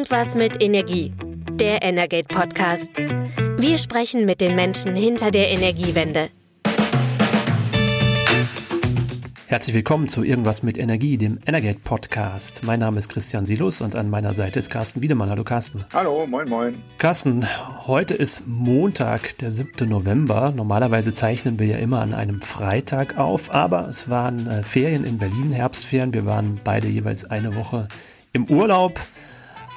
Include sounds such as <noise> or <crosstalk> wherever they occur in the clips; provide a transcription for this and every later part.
Irgendwas mit Energie. Der Energate Podcast. Wir sprechen mit den Menschen hinter der Energiewende. Herzlich willkommen zu Irgendwas mit Energie, dem Energate Podcast. Mein Name ist Christian Silus und an meiner Seite ist Carsten Wiedemann. Hallo Carsten. Hallo, moin moin. Carsten, heute ist Montag, der 7. November. Normalerweise zeichnen wir ja immer an einem Freitag auf, aber es waren äh, Ferien in Berlin, Herbstferien. Wir waren beide jeweils eine Woche im Urlaub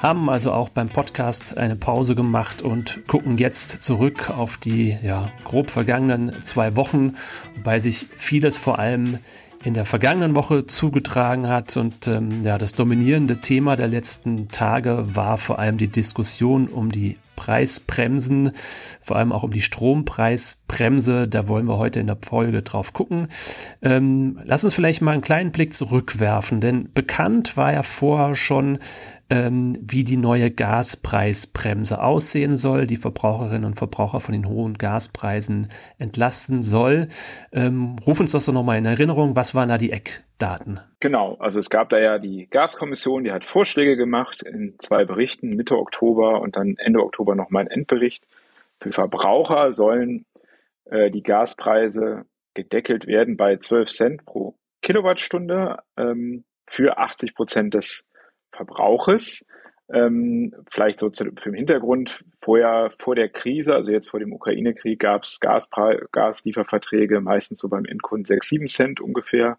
haben also auch beim Podcast eine Pause gemacht und gucken jetzt zurück auf die ja, grob vergangenen zwei Wochen, wobei sich vieles vor allem in der vergangenen Woche zugetragen hat. Und ähm, ja, das dominierende Thema der letzten Tage war vor allem die Diskussion um die Preisbremsen, vor allem auch um die Strompreisbremse. Da wollen wir heute in der Folge drauf gucken. Ähm, lass uns vielleicht mal einen kleinen Blick zurückwerfen, denn bekannt war ja vorher schon, ähm, wie die neue Gaspreisbremse aussehen soll, die Verbraucherinnen und Verbraucher von den hohen Gaspreisen entlasten soll. Ähm, ruf uns das doch nochmal in Erinnerung. Was waren da die Eckdaten? Genau, also es gab da ja die Gaskommission, die hat Vorschläge gemacht in zwei Berichten, Mitte Oktober und dann Ende Oktober nochmal ein Endbericht. Für Verbraucher sollen äh, die Gaspreise gedeckelt werden bei 12 Cent pro Kilowattstunde ähm, für 80 Prozent des Verbrauches. Ähm, vielleicht so zu, für den Hintergrund, vorher, vor der Krise, also jetzt vor dem Ukraine-Krieg, gab es Gaslieferverträge, meistens so beim Endkunden 6, 7 Cent ungefähr.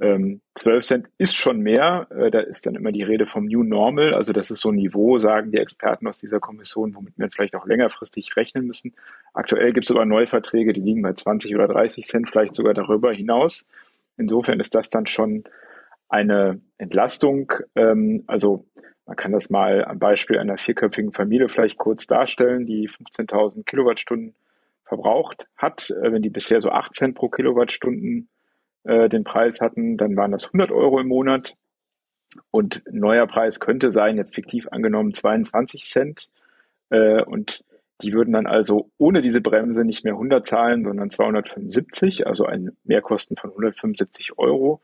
Ähm, 12 Cent ist schon mehr, äh, da ist dann immer die Rede vom New Normal, also das ist so ein Niveau, sagen die Experten aus dieser Kommission, womit wir vielleicht auch längerfristig rechnen müssen. Aktuell gibt es aber Neuverträge, die liegen bei 20 oder 30 Cent, vielleicht sogar darüber hinaus. Insofern ist das dann schon eine Entlastung. Ähm, also man kann das mal am Beispiel einer vierköpfigen Familie vielleicht kurz darstellen, die 15.000 Kilowattstunden verbraucht hat. Äh, wenn die bisher so 8 Cent pro Kilowattstunden äh, den Preis hatten, dann waren das 100 Euro im Monat. Und neuer Preis könnte sein, jetzt fiktiv angenommen, 22 Cent. Äh, und die würden dann also ohne diese Bremse nicht mehr 100 zahlen, sondern 275, also ein Mehrkosten von 175 Euro.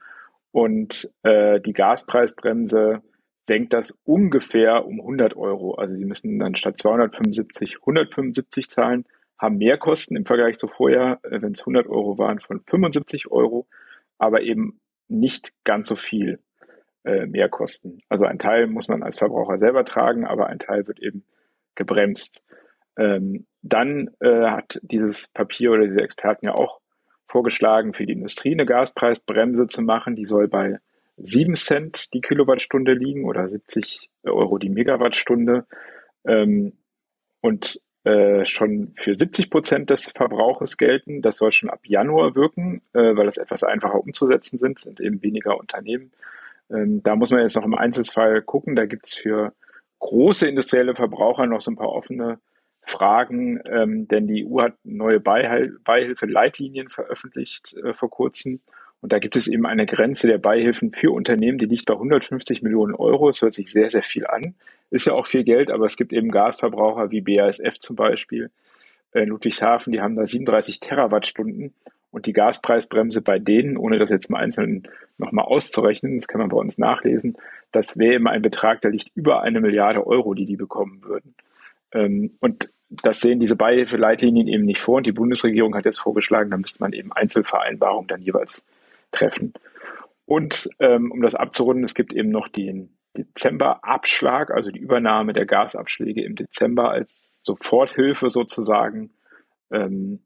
Und äh, die Gaspreisbremse senkt das ungefähr um 100 Euro. Also sie müssen dann statt 275 175 zahlen, haben mehr Kosten im Vergleich zu vorher, wenn es 100 Euro waren, von 75 Euro, aber eben nicht ganz so viel äh, Mehrkosten. Also ein Teil muss man als Verbraucher selber tragen, aber ein Teil wird eben gebremst. Ähm, dann äh, hat dieses Papier oder diese Experten ja auch vorgeschlagen, für die Industrie eine Gaspreisbremse zu machen. Die soll bei 7 Cent die Kilowattstunde liegen oder 70 Euro die Megawattstunde. Ähm, und äh, schon für 70 Prozent des Verbrauches gelten. Das soll schon ab Januar wirken, äh, weil das etwas einfacher umzusetzen sind, sind eben weniger Unternehmen. Ähm, da muss man jetzt noch im Einzelfall gucken. Da gibt es für große industrielle Verbraucher noch so ein paar offene Fragen, ähm, denn die EU hat neue Beihil Beihilfe-Leitlinien veröffentlicht äh, vor kurzem. Und da gibt es eben eine Grenze der Beihilfen für Unternehmen, die liegt bei 150 Millionen Euro. Das hört sich sehr, sehr viel an. Ist ja auch viel Geld, aber es gibt eben Gasverbraucher wie BASF zum Beispiel in Ludwigshafen, die haben da 37 Terawattstunden. Und die Gaspreisbremse bei denen, ohne das jetzt mal einzeln nochmal auszurechnen, das kann man bei uns nachlesen, das wäre immer ein Betrag, der liegt über eine Milliarde Euro, die die bekommen würden. Ähm, und das sehen diese Beihilfeleitlinien eben nicht vor und die Bundesregierung hat jetzt vorgeschlagen, da müsste man eben Einzelvereinbarungen dann jeweils treffen. Und ähm, um das abzurunden, es gibt eben noch den Dezember-Abschlag, also die Übernahme der Gasabschläge im Dezember als Soforthilfe sozusagen. Ähm,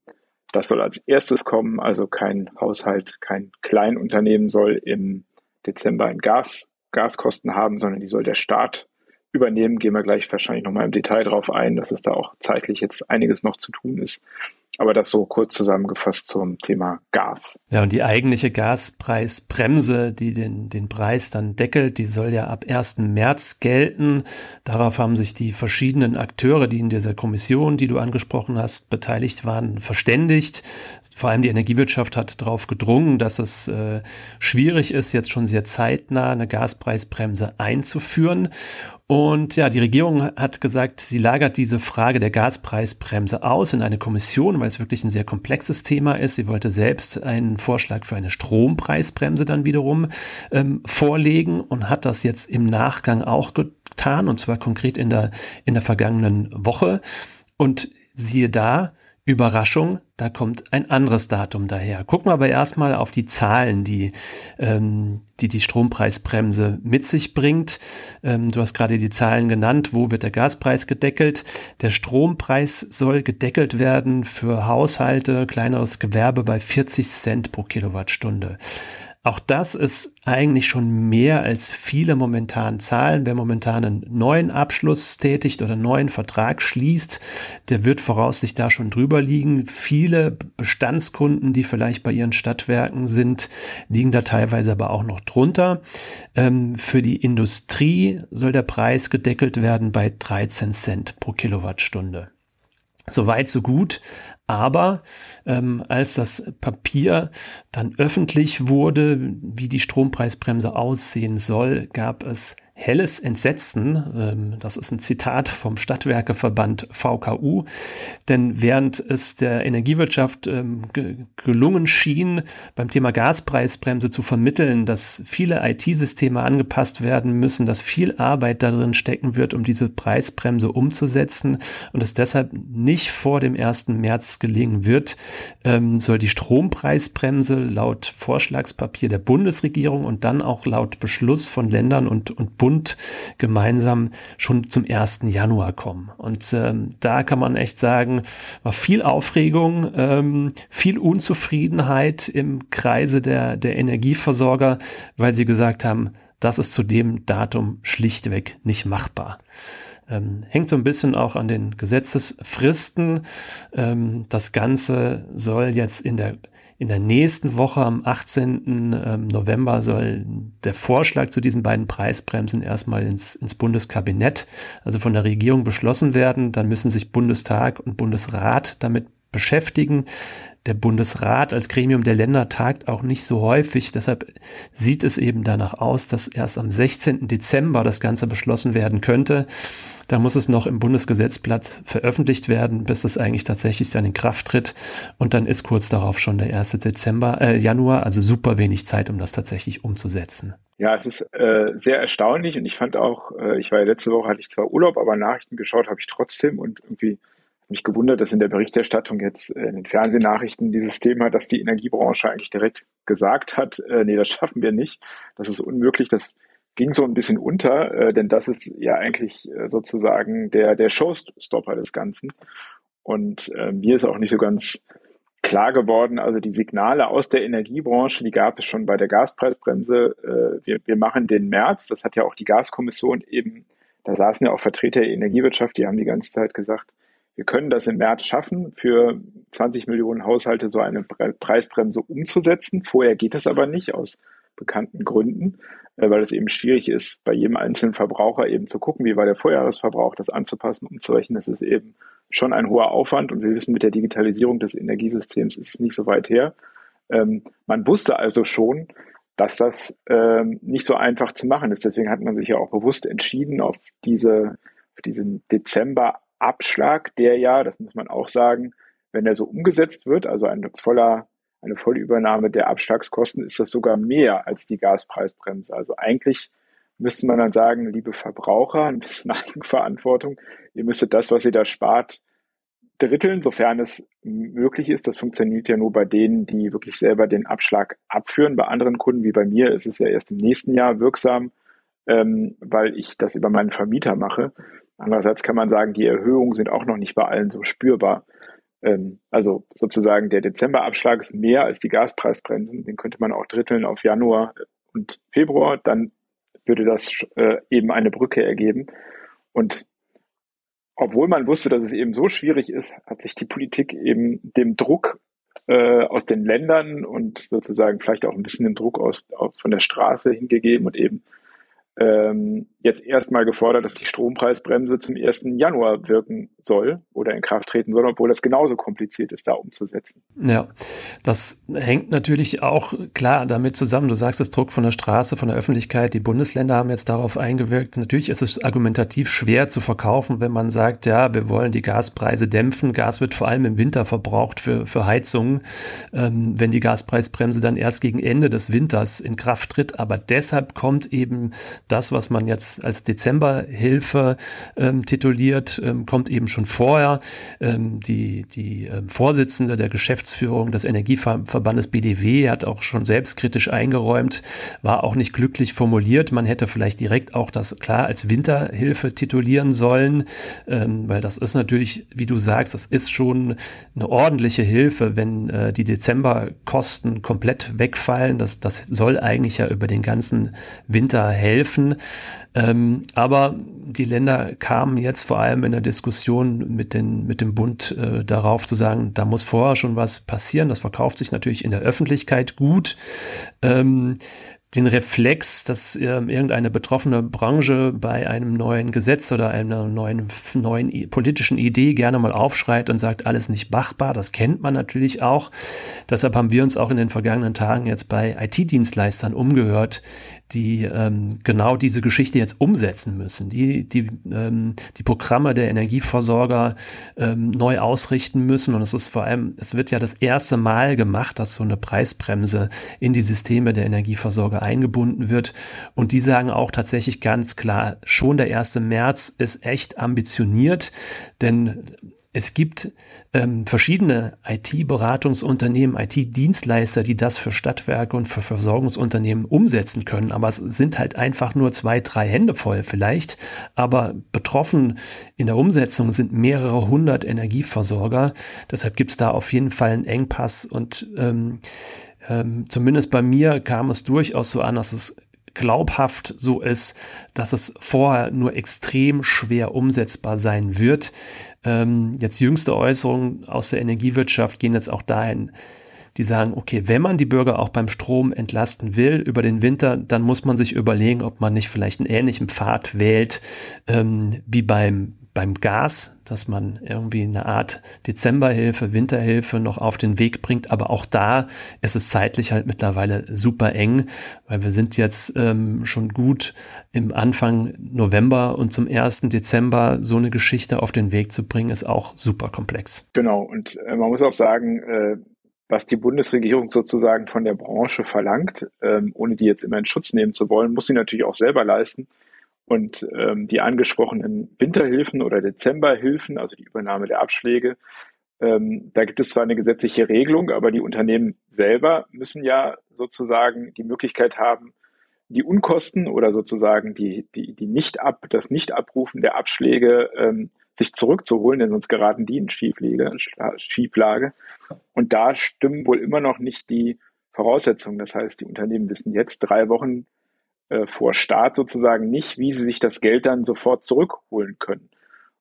das soll als erstes kommen, also kein Haushalt, kein Kleinunternehmen soll im Dezember ein Gas, Gaskosten haben, sondern die soll der Staat übernehmen, gehen wir gleich wahrscheinlich nochmal im Detail drauf ein, dass es da auch zeitlich jetzt einiges noch zu tun ist. Aber das so kurz zusammengefasst zum Thema Gas. Ja, und die eigentliche Gaspreisbremse, die den, den Preis dann deckelt, die soll ja ab 1. März gelten. Darauf haben sich die verschiedenen Akteure, die in dieser Kommission, die du angesprochen hast, beteiligt waren, verständigt. Vor allem die Energiewirtschaft hat darauf gedrungen, dass es äh, schwierig ist, jetzt schon sehr zeitnah eine Gaspreisbremse einzuführen. Und ja, die Regierung hat gesagt, sie lagert diese Frage der Gaspreisbremse aus in eine Kommission, weil weil es wirklich ein sehr komplexes Thema ist. Sie wollte selbst einen Vorschlag für eine Strompreisbremse dann wiederum ähm, vorlegen und hat das jetzt im Nachgang auch getan, und zwar konkret in der, in der vergangenen Woche. Und siehe da, Überraschung, da kommt ein anderes Datum daher. Gucken wir aber erstmal auf die Zahlen, die, ähm, die die Strompreisbremse mit sich bringt. Ähm, du hast gerade die Zahlen genannt. Wo wird der Gaspreis gedeckelt? Der Strompreis soll gedeckelt werden für Haushalte, kleineres Gewerbe bei 40 Cent pro Kilowattstunde. Auch das ist eigentlich schon mehr als viele momentan zahlen. Wer momentan einen neuen Abschluss tätigt oder einen neuen Vertrag schließt, der wird voraussichtlich da schon drüber liegen. Viele Bestandskunden, die vielleicht bei ihren Stadtwerken sind, liegen da teilweise aber auch noch drunter. Ähm, für die Industrie soll der Preis gedeckelt werden bei 13 Cent pro Kilowattstunde. Soweit, so gut. Aber ähm, als das Papier dann öffentlich wurde, wie die Strompreisbremse aussehen soll, gab es helles Entsetzen. Ähm, das ist ein Zitat vom Stadtwerkeverband VKU. Denn während es der Energiewirtschaft ähm, gelungen schien, beim Thema Gaspreisbremse zu vermitteln, dass viele IT-Systeme angepasst werden müssen, dass viel Arbeit darin stecken wird, um diese Preisbremse umzusetzen und es deshalb nicht vor dem 1. März gelingen wird, ähm, soll die Strompreisbremse laut Vorschlagspapier der Bundesregierung und dann auch laut Beschluss von Ländern und, und Bund Bund gemeinsam schon zum 1. Januar kommen. Und ähm, da kann man echt sagen, war viel Aufregung, ähm, viel Unzufriedenheit im Kreise der, der Energieversorger, weil sie gesagt haben, das ist zu dem Datum schlichtweg nicht machbar. Ähm, hängt so ein bisschen auch an den Gesetzesfristen. Ähm, das Ganze soll jetzt in der in der nächsten Woche, am 18. Ähm, November, soll der Vorschlag zu diesen beiden Preisbremsen erstmal ins, ins Bundeskabinett, also von der Regierung beschlossen werden. Dann müssen sich Bundestag und Bundesrat damit beschäftigen. Der Bundesrat als Gremium der Länder tagt auch nicht so häufig. Deshalb sieht es eben danach aus, dass erst am 16. Dezember das Ganze beschlossen werden könnte. Da muss es noch im Bundesgesetzblatt veröffentlicht werden, bis es eigentlich tatsächlich dann in Kraft tritt. Und dann ist kurz darauf schon der 1. Dezember, äh, Januar, also super wenig Zeit, um das tatsächlich umzusetzen. Ja, es ist äh, sehr erstaunlich und ich fand auch, äh, ich war ja letzte Woche, hatte ich zwar Urlaub, aber Nachrichten geschaut habe ich trotzdem und irgendwie mich gewundert, dass in der Berichterstattung jetzt äh, in den Fernsehnachrichten dieses Thema, dass die Energiebranche eigentlich direkt gesagt hat, äh, nee, das <laughs> schaffen wir nicht, das ist unmöglich, das ging so ein bisschen unter, äh, denn das ist ja eigentlich äh, sozusagen der, der Showstopper des Ganzen. Und äh, mir ist auch nicht so ganz klar geworden, also die Signale aus der Energiebranche, die gab es schon bei der Gaspreisbremse. Äh, wir, wir machen den März, das hat ja auch die Gaskommission eben, da saßen ja auch Vertreter der Energiewirtschaft, die haben die ganze Zeit gesagt, wir können das im März schaffen, für 20 Millionen Haushalte so eine Preisbremse umzusetzen. Vorher geht es aber nicht aus bekannten Gründen, äh, weil es eben schwierig ist, bei jedem einzelnen Verbraucher eben zu gucken, wie war der Vorjahresverbrauch, das anzupassen, umzurechnen. Das ist eben schon ein hoher Aufwand und wir wissen, mit der Digitalisierung des Energiesystems ist es nicht so weit her. Ähm, man wusste also schon, dass das ähm, nicht so einfach zu machen ist. Deswegen hat man sich ja auch bewusst entschieden auf diese, diesen Dezember-Abschlag, der ja, das muss man auch sagen, wenn er so umgesetzt wird, also ein voller eine Vollübernahme der Abschlagskosten ist das sogar mehr als die Gaspreisbremse. Also eigentlich müsste man dann sagen, liebe Verbraucher, <laughs> ein bisschen Eigenverantwortung, ihr müsstet das, was ihr da spart, dritteln, sofern es möglich ist. Das funktioniert ja nur bei denen, die wirklich selber den Abschlag abführen. Bei anderen Kunden wie bei mir ist es ja erst im nächsten Jahr wirksam, ähm, weil ich das über meinen Vermieter mache. Andererseits kann man sagen, die Erhöhungen sind auch noch nicht bei allen so spürbar. Ähm, also sozusagen der Dezemberabschlag ist mehr als die Gaspreisbremsen. Den könnte man auch dritteln auf Januar und Februar. Dann würde das äh, eben eine Brücke ergeben. Und obwohl man wusste, dass es eben so schwierig ist, hat sich die Politik eben dem Druck äh, aus den Ländern und sozusagen vielleicht auch ein bisschen dem Druck aus, von der Straße hingegeben und eben ähm, jetzt erstmal gefordert, dass die Strompreisbremse zum 1. Januar wirken soll oder in Kraft treten soll, obwohl das genauso kompliziert ist, da umzusetzen. Ja, das hängt natürlich auch klar damit zusammen. Du sagst das Druck von der Straße, von der Öffentlichkeit. Die Bundesländer haben jetzt darauf eingewirkt. Natürlich ist es argumentativ schwer zu verkaufen, wenn man sagt, ja, wir wollen die Gaspreise dämpfen. Gas wird vor allem im Winter verbraucht für, für Heizungen. Ähm, wenn die Gaspreisbremse dann erst gegen Ende des Winters in Kraft tritt. Aber deshalb kommt eben das, was man jetzt als Dezemberhilfe ähm, tituliert, ähm, kommt eben schon vorher. Ähm, die die ähm, Vorsitzende der Geschäftsführung des Energieverbandes BDW hat auch schon selbstkritisch eingeräumt, war auch nicht glücklich formuliert. Man hätte vielleicht direkt auch das klar als Winterhilfe titulieren sollen, ähm, weil das ist natürlich, wie du sagst, das ist schon eine ordentliche Hilfe, wenn äh, die Dezemberkosten komplett wegfallen. Das, das soll eigentlich ja über den ganzen Winter helfen. Ähm, aber die Länder kamen jetzt vor allem in der Diskussion mit, den, mit dem Bund äh, darauf zu sagen, da muss vorher schon was passieren. Das verkauft sich natürlich in der Öffentlichkeit gut. Ähm, den Reflex, dass äh, irgendeine betroffene Branche bei einem neuen Gesetz oder einer neuen, neuen politischen Idee gerne mal aufschreit und sagt, alles nicht machbar. Das kennt man natürlich auch. Deshalb haben wir uns auch in den vergangenen Tagen jetzt bei IT-Dienstleistern umgehört, die ähm, genau diese Geschichte jetzt umsetzen müssen, die die, ähm, die Programme der Energieversorger ähm, neu ausrichten müssen. Und es ist vor allem, es wird ja das erste Mal gemacht, dass so eine Preisbremse in die Systeme der Energieversorger eingebunden wird. Und die sagen auch tatsächlich ganz klar, schon der 1. März ist echt ambitioniert, denn es gibt ähm, verschiedene IT-Beratungsunternehmen, IT-Dienstleister, die das für Stadtwerke und für Versorgungsunternehmen umsetzen können. Aber es sind halt einfach nur zwei, drei Hände voll vielleicht. Aber betroffen in der Umsetzung sind mehrere hundert Energieversorger. Deshalb gibt es da auf jeden Fall einen Engpass. Und ähm, ähm, zumindest bei mir kam es durchaus so an, dass es glaubhaft so ist, dass es vorher nur extrem schwer umsetzbar sein wird. Ähm, jetzt jüngste Äußerungen aus der Energiewirtschaft gehen jetzt auch dahin, die sagen, okay, wenn man die Bürger auch beim Strom entlasten will über den Winter, dann muss man sich überlegen, ob man nicht vielleicht einen ähnlichen Pfad wählt ähm, wie beim beim Gas, dass man irgendwie eine Art Dezemberhilfe, Winterhilfe noch auf den Weg bringt. Aber auch da ist es zeitlich halt mittlerweile super eng, weil wir sind jetzt ähm, schon gut im Anfang November und zum 1. Dezember so eine Geschichte auf den Weg zu bringen, ist auch super komplex. Genau. Und äh, man muss auch sagen, äh, was die Bundesregierung sozusagen von der Branche verlangt, ähm, ohne die jetzt immer in Schutz nehmen zu wollen, muss sie natürlich auch selber leisten. Und ähm, die angesprochenen Winterhilfen oder Dezemberhilfen, also die Übernahme der Abschläge, ähm, da gibt es zwar eine gesetzliche Regelung, aber die Unternehmen selber müssen ja sozusagen die Möglichkeit haben, die Unkosten oder sozusagen die, die, die nicht ab, das Nicht-Abrufen der Abschläge ähm, sich zurückzuholen, denn sonst geraten die in Schieflage, Schieflage. Und da stimmen wohl immer noch nicht die Voraussetzungen. Das heißt, die Unternehmen wissen jetzt drei Wochen äh, vor Start sozusagen nicht, wie sie sich das Geld dann sofort zurückholen können.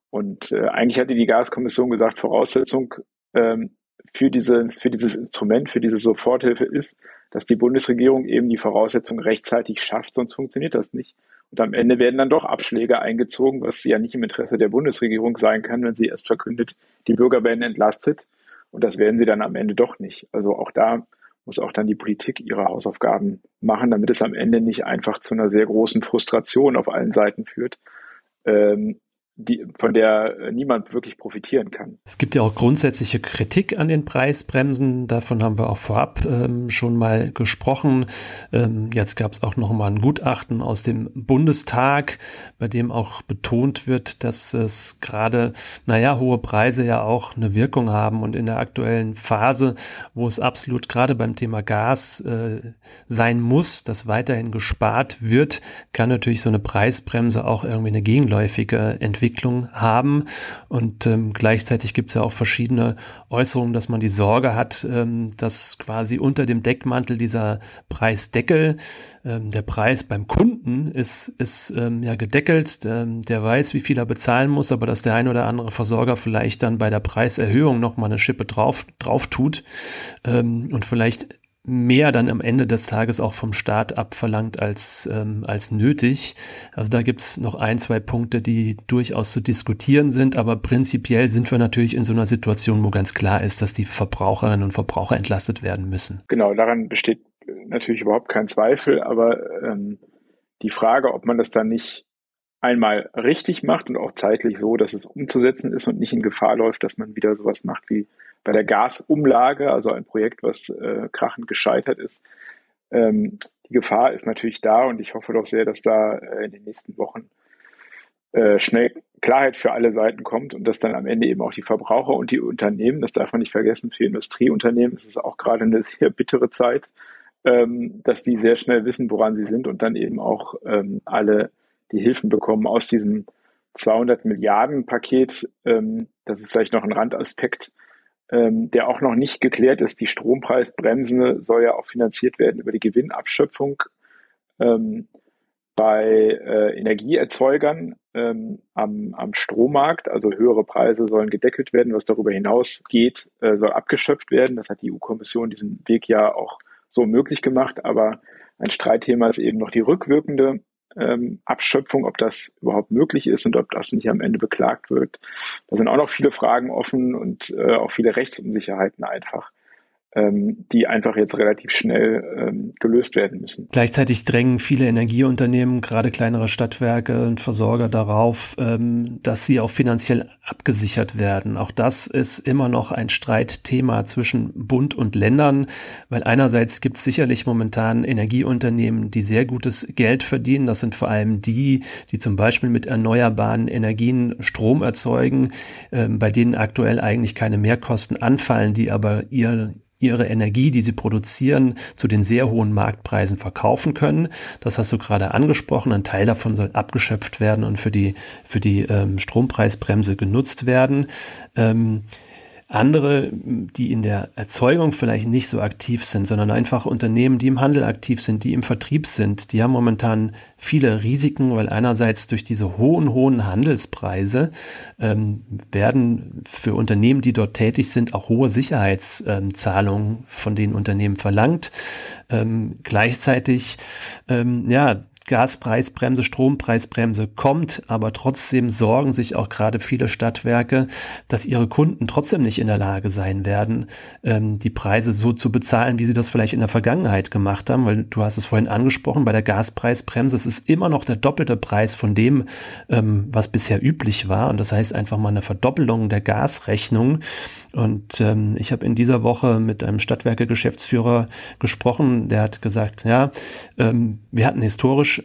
Und äh, eigentlich hatte die Gaskommission gesagt, Voraussetzung ähm, für, dieses, für dieses Instrument, für diese Soforthilfe ist, dass die Bundesregierung eben die Voraussetzung rechtzeitig schafft, sonst funktioniert das nicht. Und am Ende werden dann doch Abschläge eingezogen, was ja nicht im Interesse der Bundesregierung sein kann, wenn sie erst verkündet, die Bürger werden entlastet. Und das werden sie dann am Ende doch nicht. Also auch da muss auch dann die Politik ihre Hausaufgaben machen, damit es am Ende nicht einfach zu einer sehr großen Frustration auf allen Seiten führt. Ähm, die, von der äh, niemand wirklich profitieren kann. Es gibt ja auch grundsätzliche Kritik an den Preisbremsen. Davon haben wir auch vorab ähm, schon mal gesprochen. Ähm, jetzt gab es auch noch mal ein Gutachten aus dem Bundestag, bei dem auch betont wird, dass es gerade, naja, hohe Preise ja auch eine Wirkung haben und in der aktuellen Phase, wo es absolut gerade beim Thema Gas äh, sein muss, dass weiterhin gespart wird, kann natürlich so eine Preisbremse auch irgendwie eine gegenläufige Entwicklung Entwicklung haben. Und ähm, gleichzeitig gibt es ja auch verschiedene Äußerungen, dass man die Sorge hat, ähm, dass quasi unter dem Deckmantel dieser Preisdeckel ähm, der Preis beim Kunden ist, ist ähm, ja gedeckelt. Ähm, der weiß, wie viel er bezahlen muss, aber dass der ein oder andere Versorger vielleicht dann bei der Preiserhöhung nochmal eine Schippe drauf, drauf tut ähm, und vielleicht mehr dann am Ende des Tages auch vom Staat abverlangt als, ähm, als nötig. Also da gibt es noch ein, zwei Punkte, die durchaus zu diskutieren sind, aber prinzipiell sind wir natürlich in so einer Situation, wo ganz klar ist, dass die Verbraucherinnen und Verbraucher entlastet werden müssen. Genau, daran besteht natürlich überhaupt kein Zweifel, aber ähm, die Frage, ob man das dann nicht einmal richtig macht und auch zeitlich so, dass es umzusetzen ist und nicht in Gefahr läuft, dass man wieder sowas macht wie bei der Gasumlage, also ein Projekt, was äh, krachend gescheitert ist. Ähm, die Gefahr ist natürlich da und ich hoffe doch sehr, dass da äh, in den nächsten Wochen äh, schnell Klarheit für alle Seiten kommt und dass dann am Ende eben auch die Verbraucher und die Unternehmen, das darf man nicht vergessen, für Industrieunternehmen ist es auch gerade eine sehr bittere Zeit, ähm, dass die sehr schnell wissen, woran sie sind und dann eben auch ähm, alle die Hilfen bekommen aus diesem 200 Milliarden Paket. Ähm, das ist vielleicht noch ein Randaspekt, ähm, der auch noch nicht geklärt ist. Die Strompreisbremse soll ja auch finanziert werden über die Gewinnabschöpfung ähm, bei äh, Energieerzeugern ähm, am, am Strommarkt. Also höhere Preise sollen gedeckelt werden. Was darüber hinaus geht, äh, soll abgeschöpft werden. Das hat die EU-Kommission diesen Weg ja auch so möglich gemacht. Aber ein Streitthema ist eben noch die rückwirkende ähm, Abschöpfung, ob das überhaupt möglich ist und ob das nicht am Ende beklagt wird. Da sind auch noch viele Fragen offen und äh, auch viele Rechtsunsicherheiten einfach die einfach jetzt relativ schnell ähm, gelöst werden müssen. Gleichzeitig drängen viele Energieunternehmen, gerade kleinere Stadtwerke und Versorger darauf, ähm, dass sie auch finanziell abgesichert werden. Auch das ist immer noch ein Streitthema zwischen Bund und Ländern, weil einerseits gibt es sicherlich momentan Energieunternehmen, die sehr gutes Geld verdienen. Das sind vor allem die, die zum Beispiel mit erneuerbaren Energien Strom erzeugen, ähm, bei denen aktuell eigentlich keine Mehrkosten anfallen, die aber ihr ihre Energie, die sie produzieren, zu den sehr hohen Marktpreisen verkaufen können. Das hast du gerade angesprochen. Ein Teil davon soll abgeschöpft werden und für die, für die ähm, Strompreisbremse genutzt werden. Ähm, andere, die in der Erzeugung vielleicht nicht so aktiv sind, sondern einfach Unternehmen, die im Handel aktiv sind, die im Vertrieb sind, die haben momentan viele Risiken, weil einerseits durch diese hohen, hohen Handelspreise ähm, werden für Unternehmen, die dort tätig sind, auch hohe Sicherheitszahlungen von den Unternehmen verlangt. Ähm, gleichzeitig, ähm, ja, Gaspreisbremse, Strompreisbremse kommt, aber trotzdem sorgen sich auch gerade viele Stadtwerke, dass ihre Kunden trotzdem nicht in der Lage sein werden, ähm, die Preise so zu bezahlen, wie sie das vielleicht in der Vergangenheit gemacht haben, weil du hast es vorhin angesprochen, bei der Gaspreisbremse es ist immer noch der doppelte Preis von dem, ähm, was bisher üblich war. Und das heißt einfach mal eine Verdoppelung der Gasrechnung. Und ähm, ich habe in dieser Woche mit einem Stadtwerke-Geschäftsführer gesprochen, der hat gesagt, ja, ähm, wir hatten historisch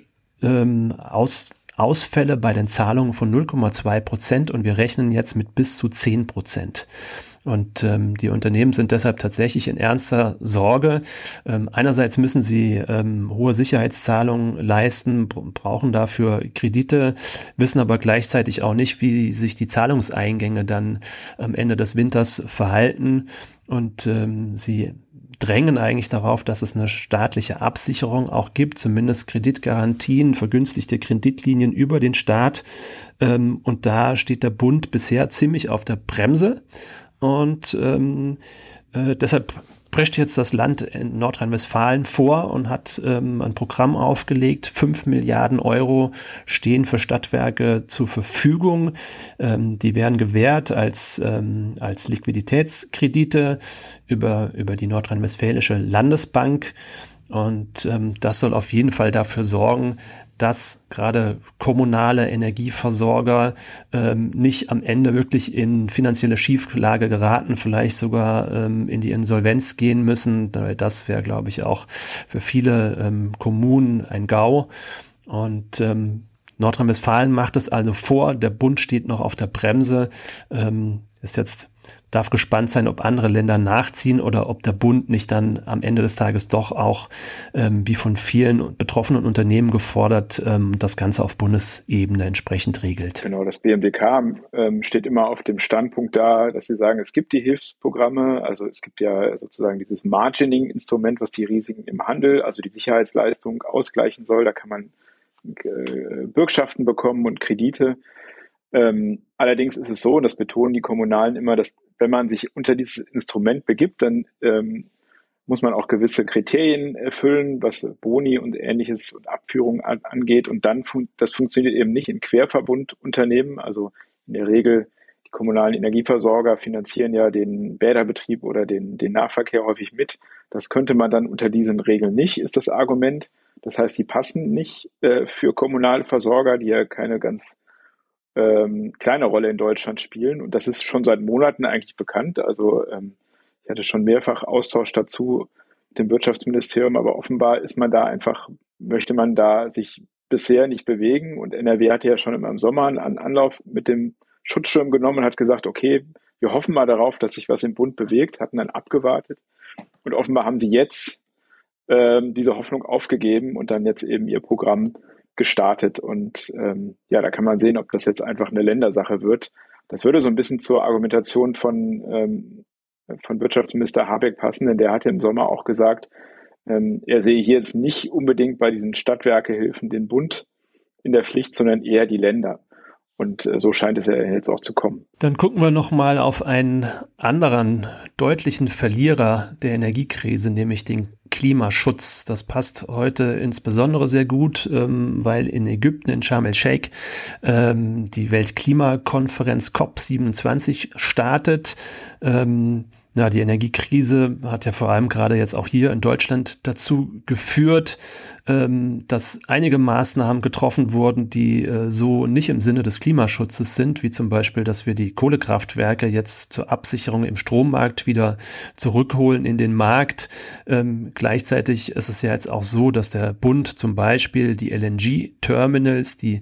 ähm, aus, Ausfälle bei den Zahlungen von 0,2 Prozent und wir rechnen jetzt mit bis zu 10 Prozent. Und ähm, die Unternehmen sind deshalb tatsächlich in ernster Sorge. Ähm, einerseits müssen sie ähm, hohe Sicherheitszahlungen leisten, brauchen dafür Kredite, wissen aber gleichzeitig auch nicht, wie sich die Zahlungseingänge dann am Ende des Winters verhalten. Und ähm, sie drängen eigentlich darauf, dass es eine staatliche Absicherung auch gibt, zumindest Kreditgarantien, vergünstigte Kreditlinien über den Staat. Ähm, und da steht der Bund bisher ziemlich auf der Bremse. Und ähm, äh, deshalb prescht jetzt das Land in Nordrhein-Westfalen vor und hat ähm, ein Programm aufgelegt. Fünf Milliarden Euro stehen für Stadtwerke zur Verfügung. Ähm, die werden gewährt als, ähm, als Liquiditätskredite über, über die Nordrhein-Westfälische Landesbank. Und ähm, das soll auf jeden Fall dafür sorgen, dass gerade kommunale Energieversorger ähm, nicht am Ende wirklich in finanzielle Schieflage geraten, vielleicht sogar ähm, in die Insolvenz gehen müssen, das wäre, glaube ich, auch für viele ähm, Kommunen ein GAU. Und ähm, Nordrhein-Westfalen macht es also vor, der Bund steht noch auf der Bremse, ähm, ist jetzt darf gespannt sein, ob andere Länder nachziehen oder ob der Bund nicht dann am Ende des Tages doch auch, ähm, wie von vielen betroffenen Unternehmen gefordert, ähm, das Ganze auf Bundesebene entsprechend regelt. Genau, das BMWK ähm, steht immer auf dem Standpunkt da, dass sie sagen, es gibt die Hilfsprogramme, also es gibt ja sozusagen dieses Margining-Instrument, was die Risiken im Handel, also die Sicherheitsleistung ausgleichen soll. Da kann man äh, Bürgschaften bekommen und Kredite. Ähm, allerdings ist es so, und das betonen die Kommunalen immer, dass wenn man sich unter dieses Instrument begibt, dann ähm, muss man auch gewisse Kriterien erfüllen, was Boni und ähnliches und Abführung angeht. Und dann, fun das funktioniert eben nicht in Querverbundunternehmen. Also in der Regel die kommunalen Energieversorger finanzieren ja den Bäderbetrieb oder den, den Nahverkehr häufig mit. Das könnte man dann unter diesen Regeln nicht, ist das Argument. Das heißt, die passen nicht äh, für kommunale Versorger, die ja keine ganz ähm, kleine Rolle in Deutschland spielen. Und das ist schon seit Monaten eigentlich bekannt. Also ähm, ich hatte schon mehrfach Austausch dazu mit dem Wirtschaftsministerium, aber offenbar ist man da einfach, möchte man da sich bisher nicht bewegen. Und NRW hatte ja schon immer im Sommer einen Anlauf mit dem Schutzschirm genommen und hat gesagt, okay, wir hoffen mal darauf, dass sich was im Bund bewegt, hatten dann abgewartet. Und offenbar haben sie jetzt ähm, diese Hoffnung aufgegeben und dann jetzt eben ihr Programm gestartet. Und ähm, ja, da kann man sehen, ob das jetzt einfach eine Ländersache wird. Das würde so ein bisschen zur Argumentation von, ähm, von Wirtschaftsminister Habeck passen, denn der hatte im Sommer auch gesagt, ähm, er sehe hier jetzt nicht unbedingt bei diesen Stadtwerkehilfen den Bund in der Pflicht, sondern eher die Länder. Und äh, so scheint es ja jetzt auch zu kommen. Dann gucken wir nochmal auf einen anderen deutlichen Verlierer der Energiekrise, nämlich den Klimaschutz. Das passt heute insbesondere sehr gut, ähm, weil in Ägypten, in Sharm el-Sheikh, ähm, die Weltklimakonferenz COP27 startet. Ähm, ja, die Energiekrise hat ja vor allem gerade jetzt auch hier in Deutschland dazu geführt, ähm, dass einige Maßnahmen getroffen wurden, die äh, so nicht im Sinne des Klimaschutzes sind, wie zum Beispiel, dass wir die Kohlekraftwerke jetzt zur Absicherung im Strommarkt wieder zurückholen in den Markt. Ähm, gleichzeitig ist es ja jetzt auch so, dass der Bund zum Beispiel die LNG-Terminals, die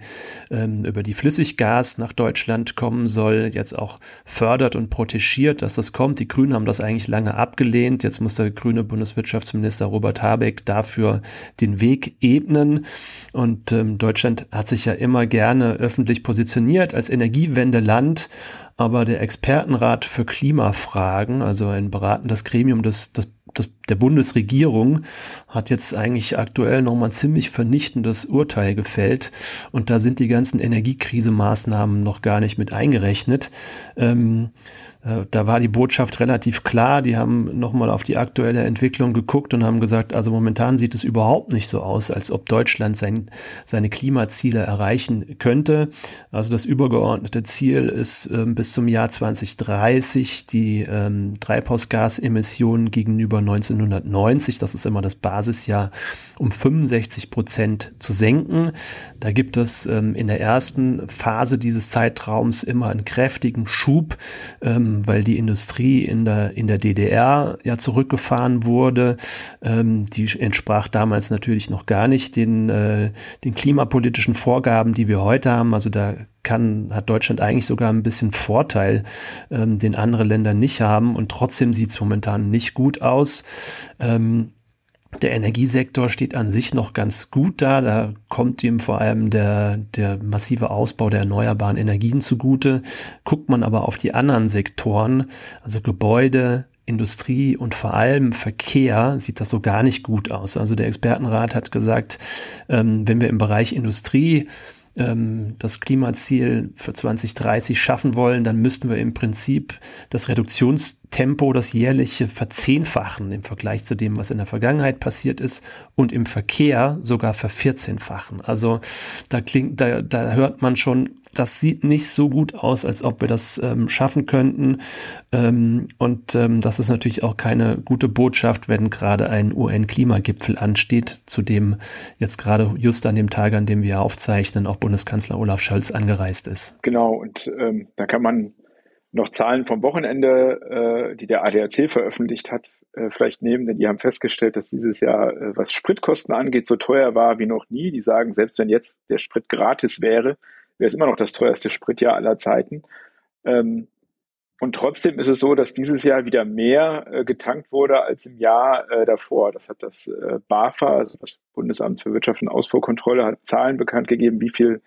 ähm, über die Flüssiggas nach Deutschland kommen soll, jetzt auch fördert und protegiert, dass das kommt. Die Grünen haben das eigentlich lange abgelehnt. Jetzt muss der grüne Bundeswirtschaftsminister Robert Habeck dafür den Weg ebnen. Und ähm, Deutschland hat sich ja immer gerne öffentlich positioniert als Energiewendeland. Aber der Expertenrat für Klimafragen, also ein beratendes Gremium des, des das, der Bundesregierung hat jetzt eigentlich aktuell nochmal ein ziemlich vernichtendes Urteil gefällt und da sind die ganzen Energiekrisemaßnahmen noch gar nicht mit eingerechnet. Ähm, äh, da war die Botschaft relativ klar. Die haben nochmal auf die aktuelle Entwicklung geguckt und haben gesagt, also momentan sieht es überhaupt nicht so aus, als ob Deutschland sein, seine Klimaziele erreichen könnte. Also das übergeordnete Ziel ist ähm, bis zum Jahr 2030 die ähm, Treibhausgasemissionen gegenüber 1990, das ist immer das Basisjahr, um 65 Prozent zu senken. Da gibt es ähm, in der ersten Phase dieses Zeitraums immer einen kräftigen Schub, ähm, weil die Industrie in der, in der DDR ja zurückgefahren wurde. Ähm, die entsprach damals natürlich noch gar nicht den, äh, den klimapolitischen Vorgaben, die wir heute haben. Also da kann, hat Deutschland eigentlich sogar ein bisschen Vorteil, ähm, den andere Länder nicht haben. Und trotzdem sieht es momentan nicht gut aus. Ähm, der Energiesektor steht an sich noch ganz gut da. Da kommt ihm vor allem der, der massive Ausbau der erneuerbaren Energien zugute. Guckt man aber auf die anderen Sektoren, also Gebäude, Industrie und vor allem Verkehr sieht das so gar nicht gut aus. Also der Expertenrat hat gesagt, ähm, wenn wir im Bereich Industrie ähm, das Klimaziel für 2030 schaffen wollen, dann müssten wir im Prinzip das Reduktionstempo, das jährliche verzehnfachen im Vergleich zu dem, was in der Vergangenheit passiert ist und im Verkehr sogar vervierzehnfachen. Also da klingt, da, da hört man schon, das sieht nicht so gut aus, als ob wir das ähm, schaffen könnten. Ähm, und ähm, das ist natürlich auch keine gute Botschaft, wenn gerade ein UN-Klimagipfel ansteht, zu dem jetzt gerade just an dem Tag, an dem wir aufzeichnen, auch Bundeskanzler Olaf Scholz angereist ist. Genau, und ähm, da kann man noch Zahlen vom Wochenende, äh, die der ADAC veröffentlicht hat, äh, vielleicht nehmen, denn die haben festgestellt, dass dieses Jahr, äh, was Spritkosten angeht, so teuer war wie noch nie. Die sagen, selbst wenn jetzt der Sprit gratis wäre, wäre es immer noch das teuerste Spritjahr aller Zeiten. Ähm, und trotzdem ist es so, dass dieses Jahr wieder mehr äh, getankt wurde als im Jahr äh, davor. Das hat das äh, BAFA, also das Bundesamt für Wirtschaft und Ausfuhrkontrolle, hat Zahlen bekannt gegeben, wie viel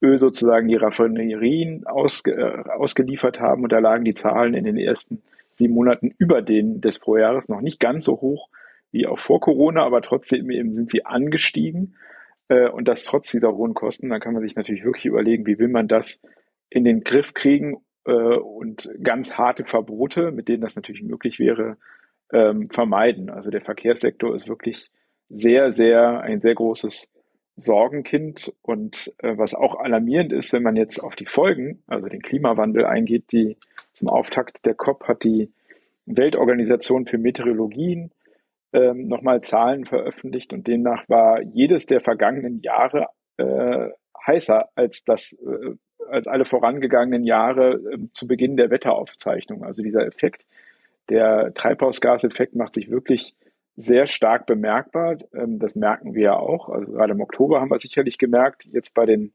Öl sozusagen die Raffinerien ausge, äh, ausgeliefert haben. Und da lagen die Zahlen in den ersten sieben Monaten über denen des Vorjahres noch nicht ganz so hoch wie auch vor Corona, aber trotzdem eben sind sie angestiegen. Äh, und das trotz dieser hohen Kosten, dann kann man sich natürlich wirklich überlegen, wie will man das in den Griff kriegen äh, und ganz harte Verbote, mit denen das natürlich möglich wäre, ähm, vermeiden. Also der Verkehrssektor ist wirklich sehr, sehr, ein sehr großes Sorgenkind. Und äh, was auch alarmierend ist, wenn man jetzt auf die Folgen, also den Klimawandel eingeht, die zum Auftakt der COP hat die Weltorganisation für Meteorologien ähm, nochmal Zahlen veröffentlicht und demnach war jedes der vergangenen Jahre äh, heißer als das, äh, als alle vorangegangenen Jahre äh, zu Beginn der Wetteraufzeichnung. Also dieser Effekt, der Treibhausgaseffekt macht sich wirklich sehr stark bemerkbar. Ähm, das merken wir ja auch. Also gerade im Oktober haben wir sicherlich gemerkt. Jetzt bei den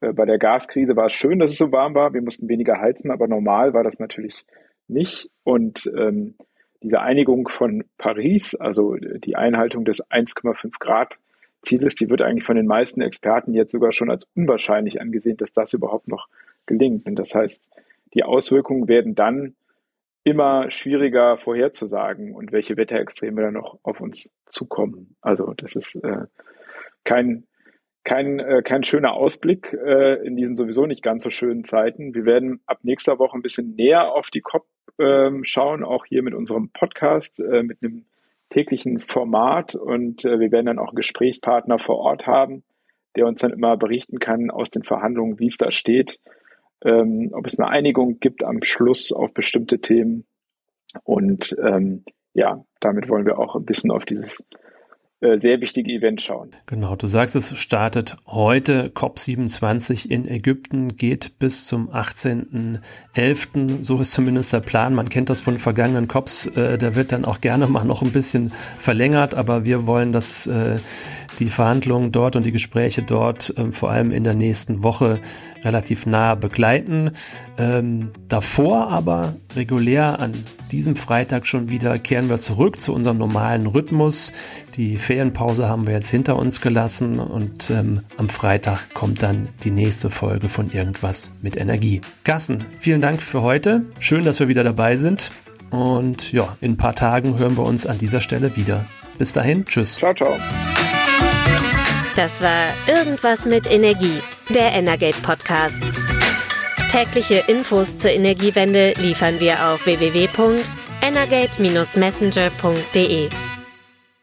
äh, bei der Gaskrise war es schön, dass es so warm war. Wir mussten weniger heizen, aber normal war das natürlich nicht. Und ähm, diese Einigung von Paris, also die Einhaltung des 1,5 Grad Zieles, die wird eigentlich von den meisten Experten jetzt sogar schon als unwahrscheinlich angesehen, dass das überhaupt noch gelingt. Und das heißt, die Auswirkungen werden dann immer schwieriger vorherzusagen und welche Wetterextreme dann noch auf uns zukommen. Also das ist äh, kein, kein, äh, kein schöner Ausblick äh, in diesen sowieso nicht ganz so schönen Zeiten. Wir werden ab nächster Woche ein bisschen näher auf die COP äh, schauen, auch hier mit unserem Podcast, äh, mit einem täglichen Format und äh, wir werden dann auch einen Gesprächspartner vor Ort haben, der uns dann immer berichten kann aus den Verhandlungen, wie es da steht ähm, ob es eine Einigung gibt am Schluss auf bestimmte Themen. Und ähm, ja, damit wollen wir auch ein bisschen auf dieses sehr wichtige Event schauen. Genau, du sagst, es startet heute COP27 in Ägypten, geht bis zum 18.11. So ist zumindest der Plan. Man kennt das von vergangenen COPs. Äh, der wird dann auch gerne mal noch ein bisschen verlängert, aber wir wollen das äh, die Verhandlungen dort und die Gespräche dort ähm, vor allem in der nächsten Woche relativ nah begleiten. Ähm, davor aber regulär an diesem Freitag schon wieder kehren wir zurück zu unserem normalen Rhythmus. Die Ferienpause haben wir jetzt hinter uns gelassen und ähm, am Freitag kommt dann die nächste Folge von Irgendwas mit Energie. Carsten, vielen Dank für heute. Schön, dass wir wieder dabei sind. Und ja, in ein paar Tagen hören wir uns an dieser Stelle wieder. Bis dahin, tschüss. Ciao, ciao. Das war Irgendwas mit Energie, der Energate Podcast. Tägliche Infos zur Energiewende liefern wir auf www.energate-messenger.de.